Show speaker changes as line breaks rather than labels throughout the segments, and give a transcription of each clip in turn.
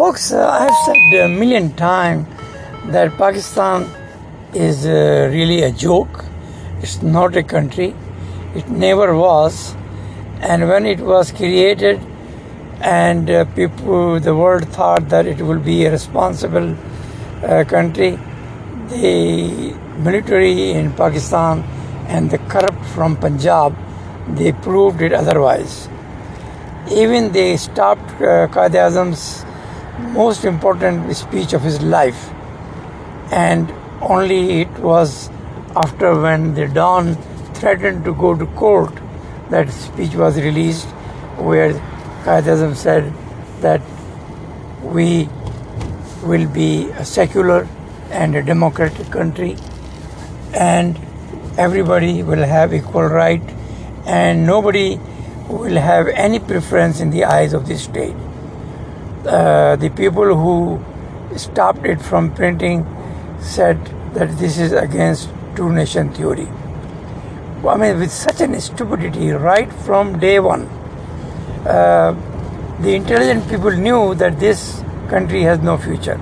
Folks, uh, I have said a million times that Pakistan is uh, really a joke. It's not a country. It never was. And when it was created, and uh, people, the world thought that it will be a responsible uh, country, the military in Pakistan and the corrupt from Punjab, they proved it otherwise. Even they stopped uh, Qaid Azam's most important speech of his life, and only it was after when the Dawn threatened to go to court that speech was released, where Qaid Azam said that we will be a secular and a democratic country, and everybody will have equal right, and nobody will have any preference in the eyes of the state. Uh, the people who stopped it from printing said that this is against two nation theory. I mean, with such an stupidity right from day one, uh, the intelligent people knew that this country has no future.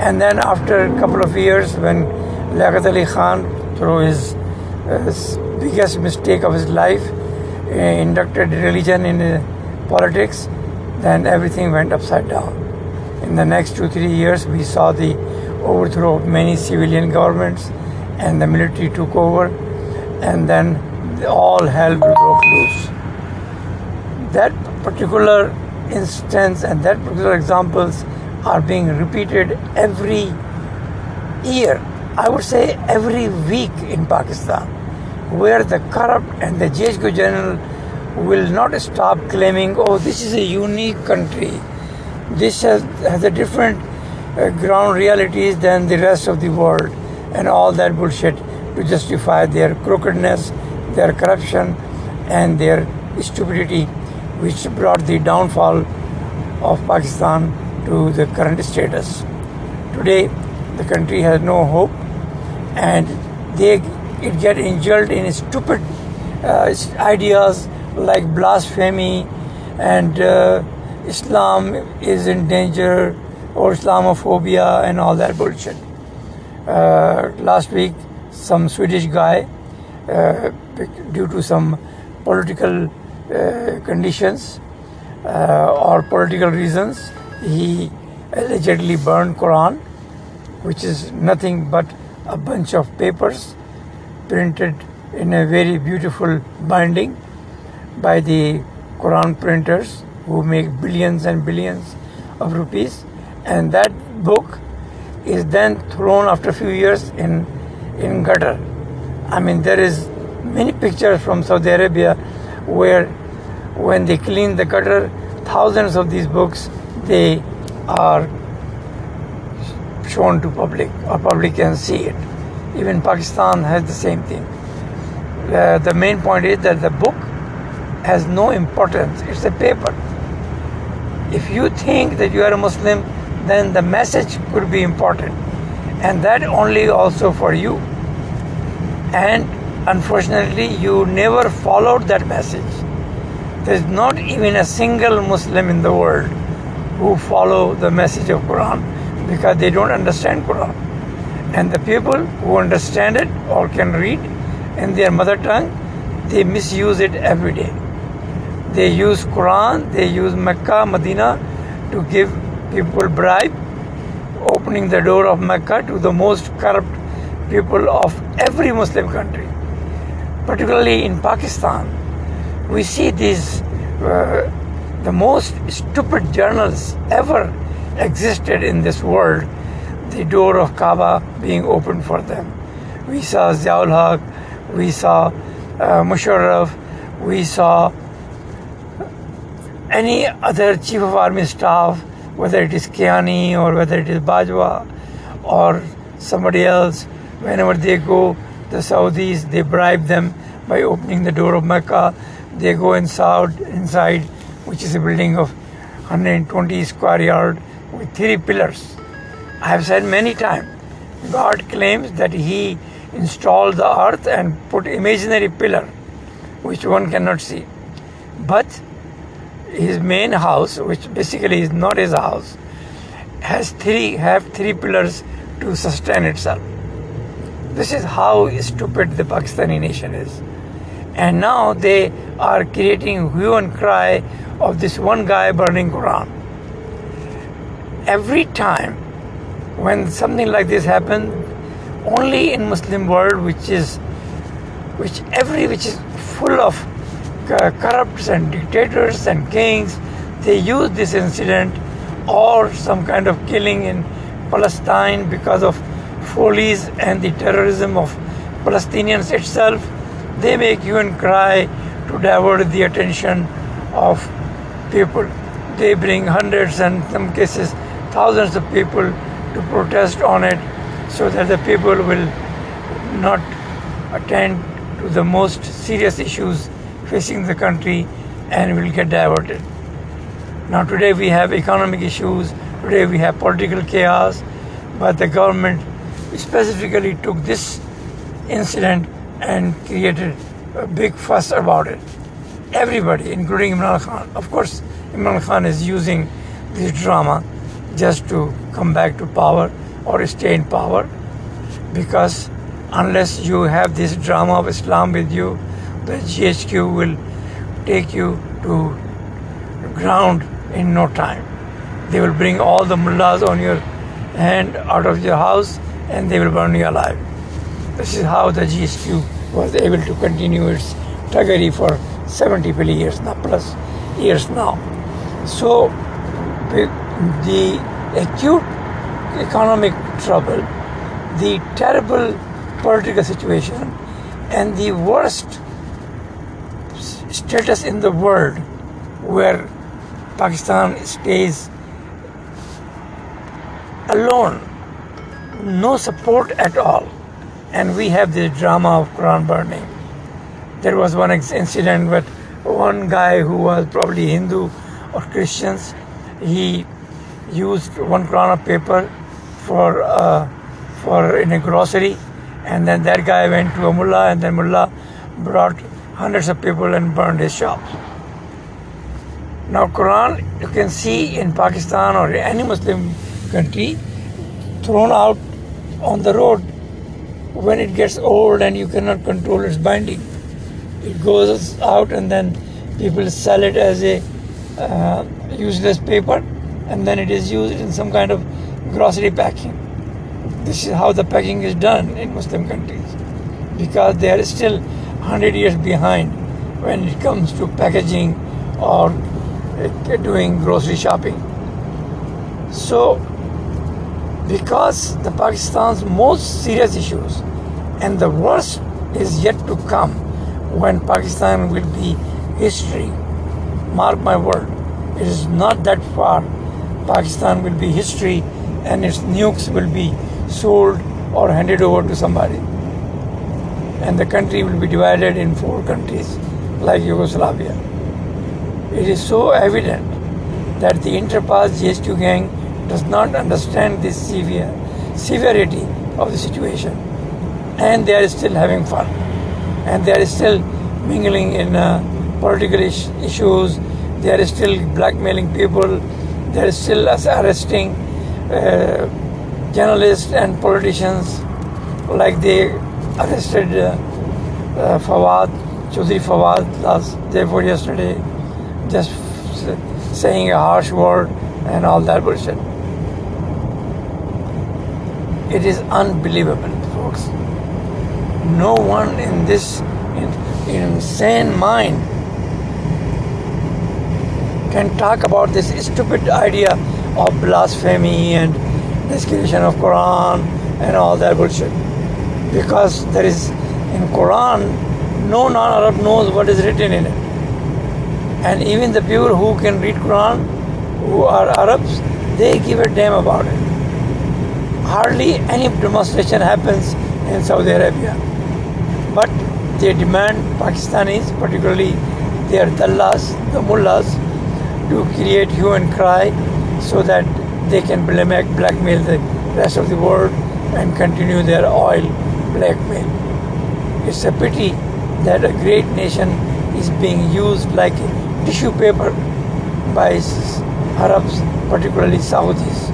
And then, after a couple of years, when Liaquat Ali Khan, through his uh, biggest mistake of his life, uh, inducted religion in uh, politics, then everything went upside down. In the next two, three years, we saw the overthrow of many civilian governments, and the military took over, and then all hell broke loose. That particular instance and that particular examples are being repeated every year. I would say every week in Pakistan, where the corrupt and the GHQ general will not stop claiming, oh, this is a unique country. This has, has a different uh, ground realities than the rest of the world, and all that bullshit to justify their crookedness, their corruption, and their stupidity, which brought the downfall of Pakistan to the current status. Today, the country has no hope, and they it get injured in stupid uh, ideas like blasphemy and uh, Islam is in danger or Islamophobia and all that bullshit. Uh, last week, some Swedish guy, uh, due to some political uh, conditions uh, or political reasons, he allegedly burned Quran, which is nothing but a bunch of papers printed in a very beautiful binding by the Quran printers who make billions and billions of rupees. And that book is then thrown after a few years in, in gutter. I mean, there is many pictures from Saudi Arabia where when they clean the gutter, thousands of these books, they are shown to public or public can see it. Even Pakistan has the same thing. Uh, the main point is that the book has no importance. It's a paper. If you think that you are a Muslim, then the message could be important. And that only also for you. And unfortunately, you never followed that message. There's not even a single Muslim in the world who follow the message of Quran because they don't understand Quran. And the people who understand it or can read in their mother tongue, they misuse it every day. They use Quran, they use Mecca, Medina to give people bribe, opening the door of Mecca to the most corrupt people of every Muslim country. Particularly in Pakistan, we see these uh, the most stupid journals ever existed in this world. The door of Kaaba being opened for them. We saw Ziaul Haq, we saw uh, Musharraf, we saw any other chief of army staff, whether it is Kiani or whether it is Bajwa or somebody else, whenever they go, the Saudis, they bribe them by opening the door of Mecca. They go inside, inside, which is a building of 120 square yard with three pillars. I have said many times, God claims that He installed the earth and put imaginary pillar, which one cannot see. But his main house, which basically is not his house, has three have three pillars to sustain itself. This is how stupid the Pakistani nation is. And now they are creating hue and cry of this one guy burning Quran. Every time when something like this happens, only in Muslim world, which is which every which is full of Uh, corrupts and dictators and kings, they use this incident or some kind of killing in Palestine because of follies and the terrorism of Palestinians itself. They make you and cry to divert the attention of people. They bring hundreds and some cases thousands of people to protest on it so that the people will not attend to the most serious issues facing the country and will get diverted. Now, today we have economic issues, today we have political chaos, but the government specifically took this incident and created a big fuss about it. Everybody, including Imran Khan, of course, Imran Khan is using this drama just to come back to power or stay in power because unless you have this drama of Islam with you, the GHQ will take you to ground in no time. They will bring all the mullahs on your hand out of your house and they will burn you alive. This is how the GHQ was able to continue its thuggery for 70 years now, plus years now. So, the acute economic trouble, the terrible political situation, and the worst status in the world where Pakistan stays alone, no support at all, and we have this drama of Quran burning. There was one incident with one guy who was probably Hindu or Christians. He used one Quran of paper for uh, for in a grocery, and then that guy went to a mullah, and then mullah brought hundreds of people and burned his shops. Now, Quran you can see in Pakistan or any Muslim country thrown out on the road when it gets old and you cannot control its binding. It goes out and then people sell it as a uh, useless paper and then it is used in some kind of grocery packing. This is how the packing is done in Muslim countries because they are still 100 years behind when it comes to packaging or uh, doing grocery shopping. So, because the Pakistan's most serious issues and the worst is yet to come when Pakistan will be history. Mark my word, it is not that far Pakistan will be history and its nukes will be sold or handed over to somebody. And the country will be divided in four countries like Yugoslavia. It is so evident that the Interpass GHQ gang does not understand this severe severity of the situation and they are still having fun and they are still mingling in uh, political is- issues they are still blackmailing people they are still arresting uh, journalists and politicians like they arrested uh, Fawad, Chaudhry Fawad last day for yesterday, just saying a harsh word and all that bullshit. It is unbelievable, folks. No one in this in, insane mind can talk about this stupid idea of blasphemy and desecration of Quran and all that bullshit. Because there is in Quran, no non-Arab knows what is written in it. And even the people who can read Quran, who are Arabs, they give a damn about it. Hardly any demonstration happens in Saudi Arabia. But they demand Pakistanis, particularly their dallahs, the mullahs, to create hue and cry so that they can blackmail the rest of the world and continue their oil blackmail. It's a pity that a great nation is being used like tissue paper by Arabs, particularly Saudis.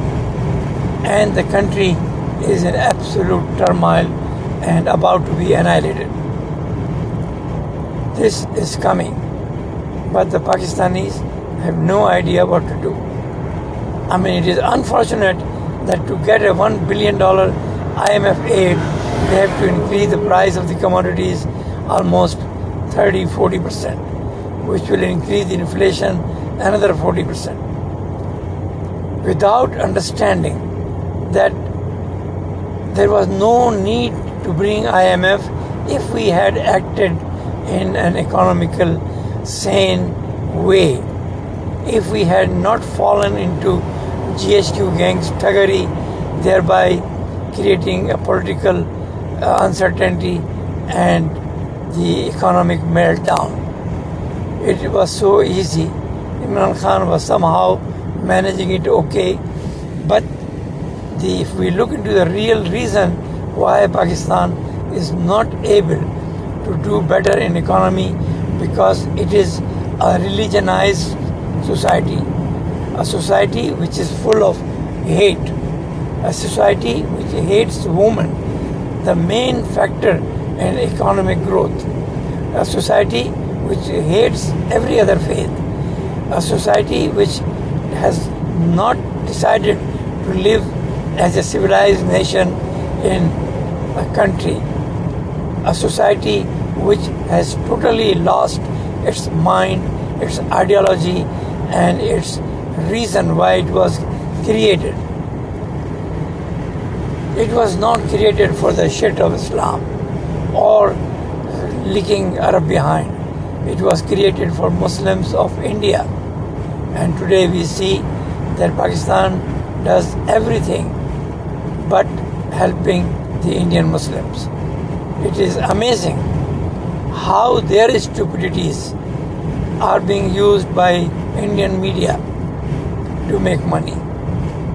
and the country is in absolute turmoil and about to be annihilated. This is coming, but the Pakistanis have no idea what to do. I mean, it is unfortunate that to get a $1 billion IMF aid, they have to increase the price of the commodities almost 30 40%, which will increase the inflation another 40%. Without understanding that there was no need to bring IMF if we had acted in an economical, sane way if we had not fallen into GHQ gangs thuggery, thereby creating a political Uh, uncertainty and the economic meltdown. It was so easy. Imran Khan was somehow managing it okay, but the, if we look into the real reason why Pakistan is not able to do better in economy because it is a religionized society, a society which is full of hate, a society which hates women, the main factor in economic growth, a society which hates every other faith, a society which has not decided to live as a civilized nation in a country, a society which has totally lost its mind, its ideology, and its reason why it was created. It was not created for the shit of Islam or leaking Arab behind. It was created for Muslims of India. And today we see that Pakistan does everything but helping the Indian Muslims. It is amazing how their stupidities are being used by Indian media to make money.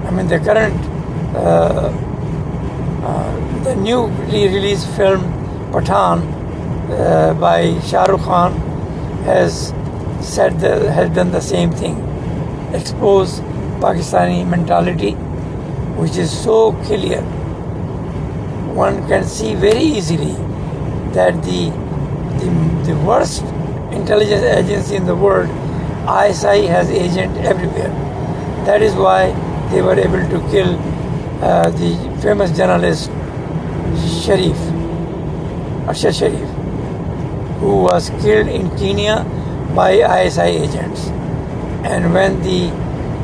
I mean, the current, uh, the newly released film Pathaan uh, by Shah Rukh Khan has said that, has done the same thing, expose Pakistani mentality, which is so clear. One can see very easily that the the, the worst intelligence agency in the world ISI has agent everywhere. That is why they were able to kill uh, the famous journalist Sharif, Arshad Sharif, who was killed in Kenya by ISI agents. And when the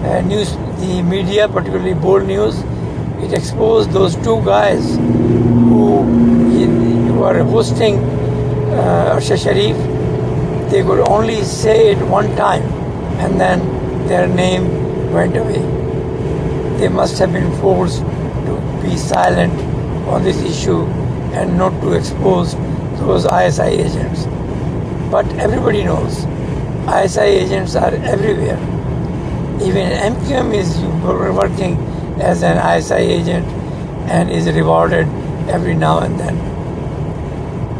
uh, news, the media, particularly BOL News, it exposed those two guys who, were hosting uh, Arshad Sharif. They could only say it one time and then their name went away. They must have been forced to be silent on this issue and not to expose those ISI agents. But everybody knows ISI agents are everywhere. Even MQM is working as an ISI agent and is rewarded every now and then.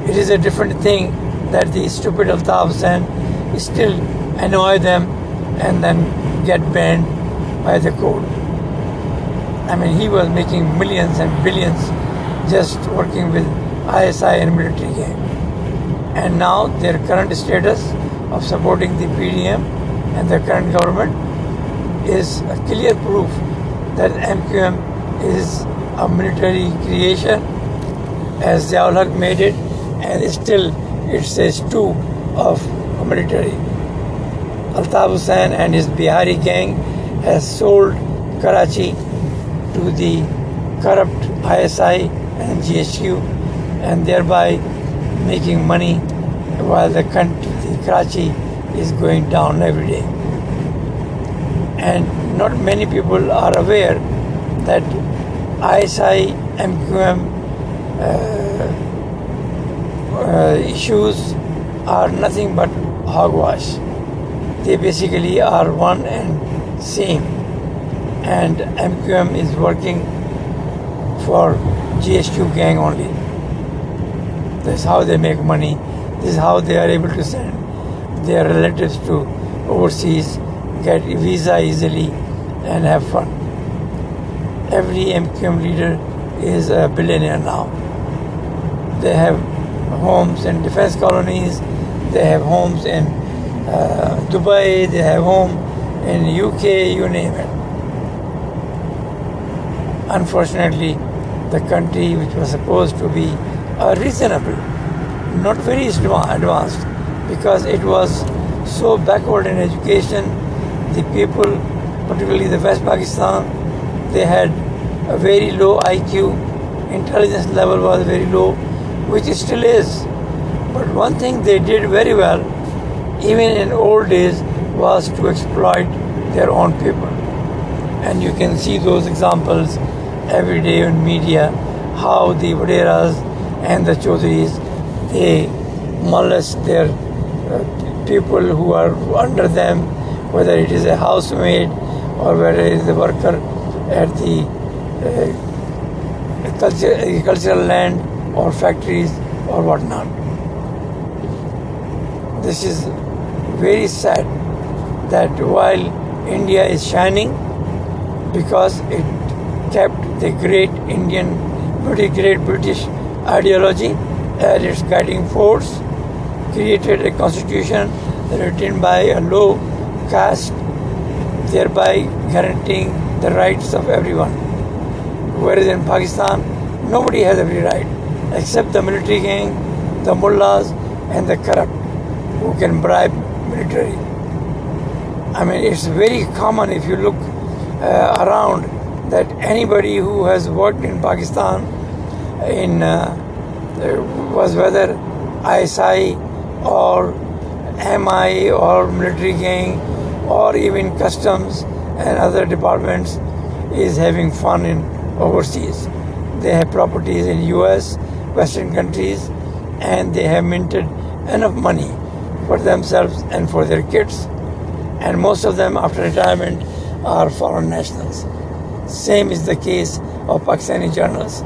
It is a different thing that the stupid Altaf Hussain still annoy them and then get banned by the court. I mean, he was making millions and billions just working with ISI and military gang. And now their current status of supporting the PDM and the current government is a clear proof that MQM is a military creation as Ziaul made it and still it says two of military. Altaf Hussain and his Bihari gang has sold Karachi to the corrupt ISI and and thereby making money while the country, the Karachi is going down every day. And not many people are aware that ISI MQM uh, uh, issues are nothing but hogwash they basically are one and same. And MQM is working for GHQ gang only. That's how they make money. This is how they are able to send their relatives to overseas, get visa easily, and have fun. every MQM leader is a billionaire now. They have homes in defense colonies, they have homes in uh, Dubai, they have home in UK, you name it. Unfortunately, the country which was supposed to be uh, reasonable, not very advanced, because it was so backward in education, the people, particularly the West Pakistan, they had a very low IQ, intelligence level was very low, which it still is. But one thing they did very well, even in old days, was to exploit their own people. And you can see those examples every day in media, how the Vaderas and the Chaudhurys, they molest their uh, people who are under them, whether it is a housemaid or whether it is a worker at the uh, culture, agricultural land or factories or whatnot. This is very sad that while India is shining because it kept the great Indian, pretty great British ideology as its guiding force, created a constitution written by a low caste, thereby guaranteeing the rights of everyone. Whereas in Pakistan, nobody has every right except the military gang, the mullahs, and the corrupt who can bribe military. I mean, it's very common if you look uh, around that anybody who has worked in Pakistan in uh, was whether ISI or MI or military gang or even customs and other departments is having fun in overseas. They have properties in US, Western countries, and they have minted enough money for themselves and for their kids. And most of them, after retirement, are foreign nationals. Same is the case of Pakistani journals.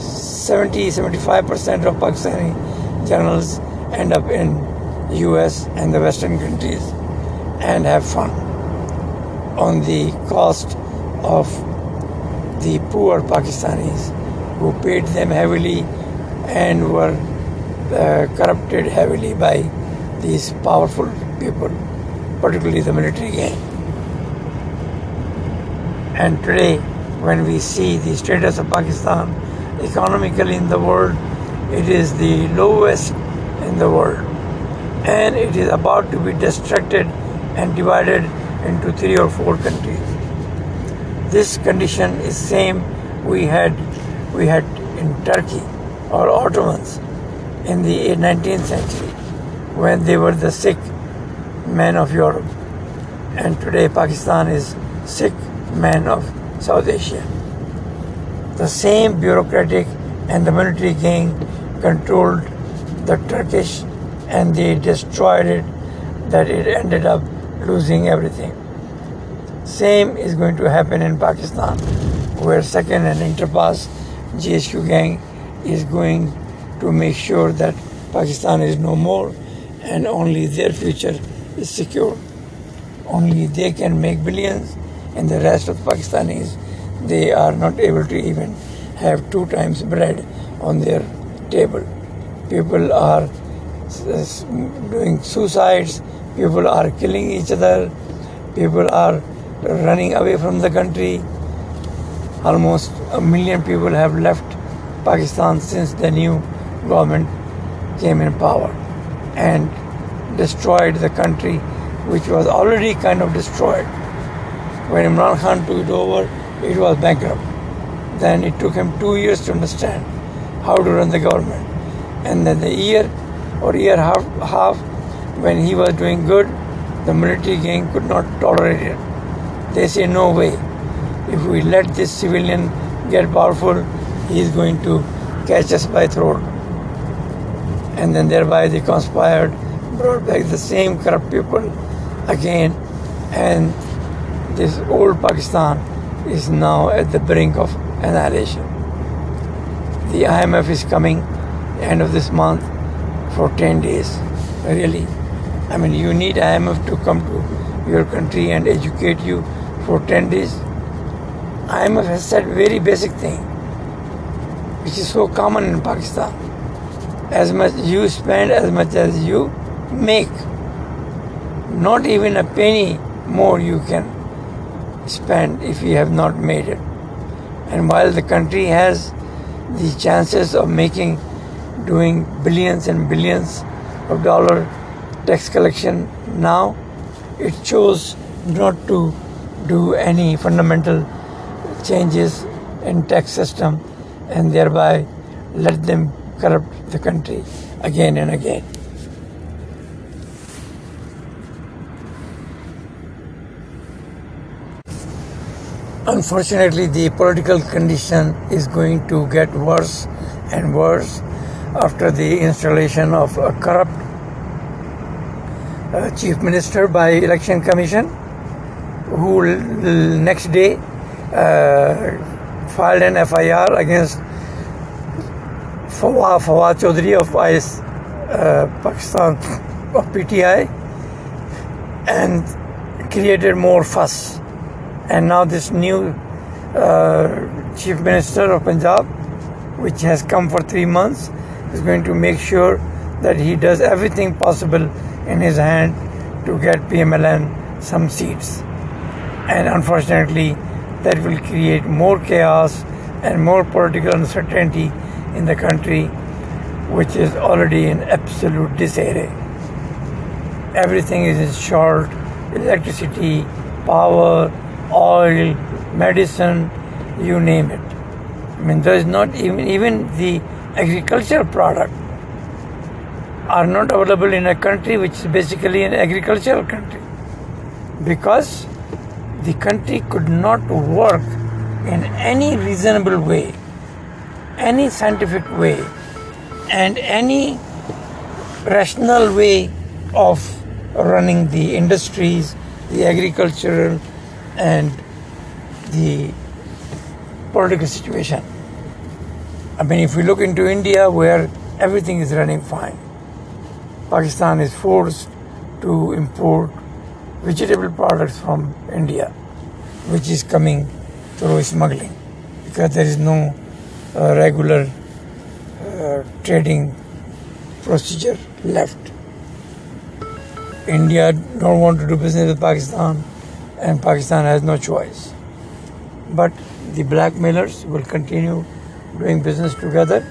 70 75% of Pakistani journals end up in US and the Western countries and have fun on the cost of the poor Pakistanis who paid them heavily and were uh, corrupted heavily by these powerful people, particularly the military gang. And today, when we see the status of Pakistan economically in the world, it is the lowest in the world. And it is about to be distracted and divided into three or four countries. This condition is same we had we had in Turkey or Ottomans in the 19th century when they were the sick men of Europe. And today Pakistan is sick men of South Asia. The same bureaucratic and the military gang controlled the Turkish and they destroyed it that it ended up losing everything. Same is going to happen in Pakistan, where Second and Interpass GSU gang is going to make sure that Pakistan is no more and only their future is secure. Only they can make billions, and the rest of Pakistanis, they are not able to even have two times bread on their table. People are doing suicides, people are killing each other, people are running away from the country. Almost a million people have left Pakistan since the new government came in power and destroyed the country, which was already kind of destroyed. When Imran Khan took it over, it was bankrupt. Then it took him two years to understand how to run the government. And then the year or year half, half when he was doing good, the military gang could not tolerate it. They say, no way. If we let this civilian get powerful, he is going to catch us by throat. And then thereby they conspired, brought back the same corrupt people again, and this old Pakistan is now at the brink of annihilation. The IMF is coming end of this month for 10 days. Really, I mean, you need IMF to come to your country and educate you for 10 days. IMF has said very basic thing, which is so common in Pakistan. As much you spend, as much as you make. Not even a penny more you can spend if you have not made it. And while the country has the chances of making, doing billions and billions of dollar tax collection now, it chose not to do any fundamental changes in tax system and thereby let them corrupt the country again and again. Unfortunately, the political condition is going to get worse and worse after the installation of a corrupt uh, chief minister by election commission who next day uh, filed an FIR against Fawad Chaudhry of IS uh, Pakistan of PTI and created more fuss and now this new uh, chief minister of Punjab, which has come for three months, is going to make sure that he does everything possible in his hand to get PMLN some seats. And unfortunately, that will create more chaos and more political uncertainty in the country, which is already in absolute disarray. Everything is in short electricity, power, oil, medicine, you name it. I mean, there is not even even the agricultural product are not available in a country which is basically an agricultural country because the country could not work in any reasonable way, any scientific way, and any rational way of running the industries, the agricultural and the political situation. I mean, if we look into India, where everything is running fine, Pakistan is forced to import vegetable products from India, which is coming through smuggling because there is no uh, regular uh, trading procedure left. India don't want to do business with Pakistan and Pakistan has no choice. But the blackmailers will continue doing business together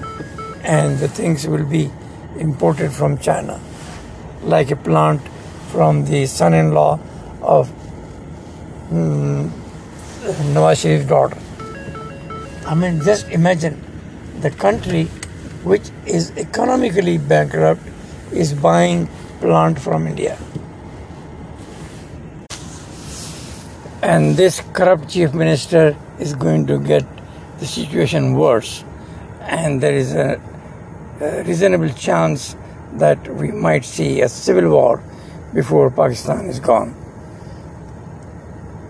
and the things will be imported from China, like a plant from the son in law of mm, Nawaz Sharif's daughter. I mean, just imagine the country which is economically bankrupt is buying plant from India. And this corrupt chief minister is going to get the situation worse. And there is a, a reasonable chance that we might see a civil war before Pakistan is gone.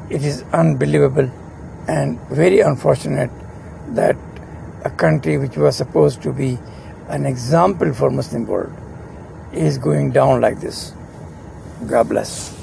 It is unbelievable and very unfortunate that a country which was supposed to be an example for Muslim world is going down like this. God bless.